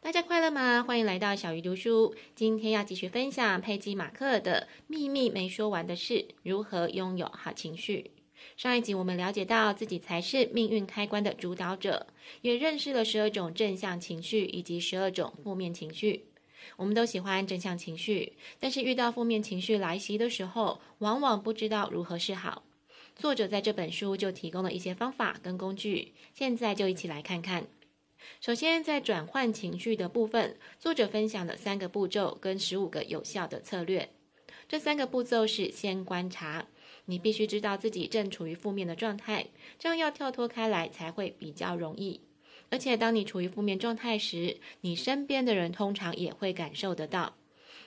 大家快乐吗？欢迎来到小鱼读书。今天要继续分享佩姬马克的《秘密没说完的事：如何拥有好情绪》。上一集我们了解到自己才是命运开关的主导者，也认识了十二种正向情绪以及十二种负面情绪。我们都喜欢正向情绪，但是遇到负面情绪来袭的时候，往往不知道如何是好。作者在这本书就提供了一些方法跟工具，现在就一起来看看。首先，在转换情绪的部分，作者分享了三个步骤跟十五个有效的策略。这三个步骤是：先观察，你必须知道自己正处于负面的状态，这样要跳脱开来才会比较容易。而且，当你处于负面状态时，你身边的人通常也会感受得到，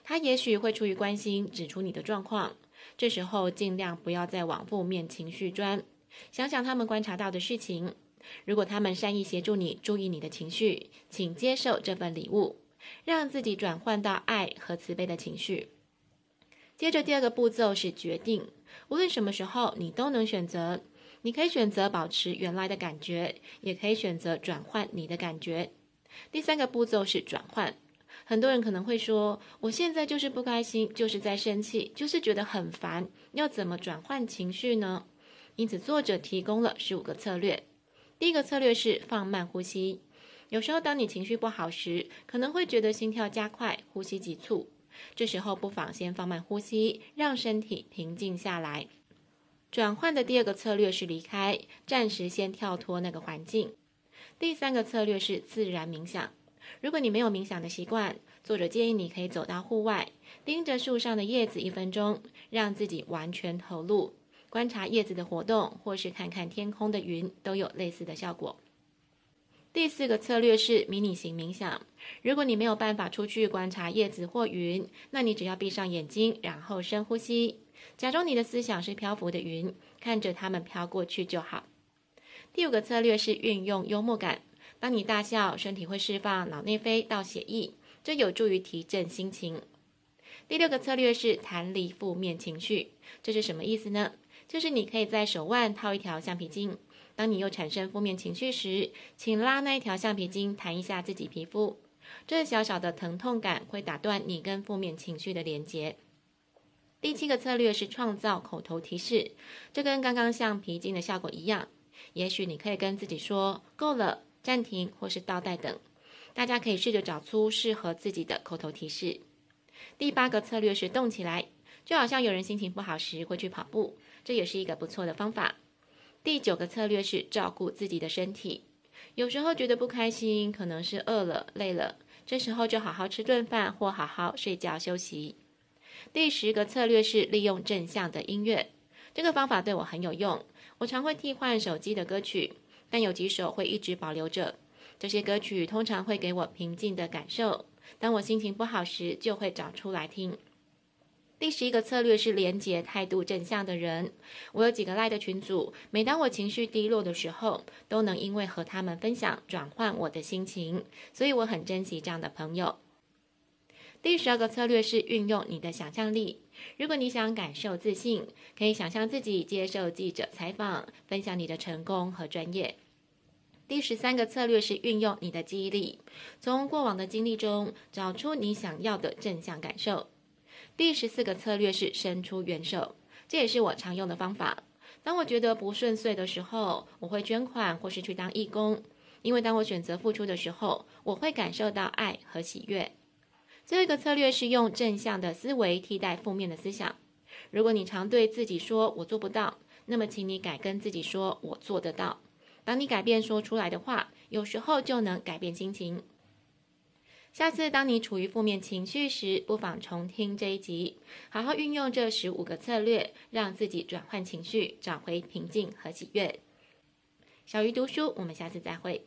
他也许会出于关心指出你的状况。这时候，尽量不要再往负面情绪钻，想想他们观察到的事情。如果他们善意协助你注意你的情绪，请接受这份礼物，让自己转换到爱和慈悲的情绪。接着第二个步骤是决定，无论什么时候你都能选择，你可以选择保持原来的感觉，也可以选择转换你的感觉。第三个步骤是转换，很多人可能会说，我现在就是不开心，就是在生气，就是觉得很烦，要怎么转换情绪呢？因此作者提供了十五个策略。第一个策略是放慢呼吸。有时候，当你情绪不好时，可能会觉得心跳加快、呼吸急促。这时候，不妨先放慢呼吸，让身体平静下来。转换的第二个策略是离开，暂时先跳脱那个环境。第三个策略是自然冥想。如果你没有冥想的习惯，作者建议你可以走到户外，盯着树上的叶子一分钟，让自己完全投入。观察叶子的活动，或是看看天空的云，都有类似的效果。第四个策略是迷你型冥想。如果你没有办法出去观察叶子或云，那你只要闭上眼睛，然后深呼吸，假装你的思想是漂浮的云，看着它们飘过去就好。第五个策略是运用幽默感。当你大笑，身体会释放脑内啡到血液，这有助于提振心情。第六个策略是弹离负面情绪。这是什么意思呢？就是你可以在手腕套一条橡皮筋，当你又产生负面情绪时，请拉那一条橡皮筋弹一下自己皮肤，这小小的疼痛感会打断你跟负面情绪的连接。第七个策略是创造口头提示，这跟刚刚橡皮筋的效果一样。也许你可以跟自己说“够了”、“暂停”或是“倒带”等。大家可以试着找出适合自己的口头提示。第八个策略是动起来。就好像有人心情不好时会去跑步，这也是一个不错的方法。第九个策略是照顾自己的身体。有时候觉得不开心，可能是饿了、累了，这时候就好好吃顿饭或好好睡觉休息。第十个策略是利用正向的音乐，这个方法对我很有用。我常会替换手机的歌曲，但有几首会一直保留着。这些歌曲通常会给我平静的感受，当我心情不好时，就会找出来听。第十一个策略是连接态度正向的人。我有几个赖的群组，每当我情绪低落的时候，都能因为和他们分享转换我的心情，所以我很珍惜这样的朋友。第十二个策略是运用你的想象力。如果你想感受自信，可以想象自己接受记者采访，分享你的成功和专业。第十三个策略是运用你的记忆力，从过往的经历中找出你想要的正向感受。第十四个策略是伸出援手，这也是我常用的方法。当我觉得不顺遂的时候，我会捐款或是去当义工，因为当我选择付出的时候，我会感受到爱和喜悦。最后一个策略是用正向的思维替代负面的思想。如果你常对自己说“我做不到”，那么请你改跟自己说“我做得到”。当你改变说出来的话，有时候就能改变心情。下次当你处于负面情绪时，不妨重听这一集，好好运用这十五个策略，让自己转换情绪，找回平静和喜悦。小鱼读书，我们下次再会。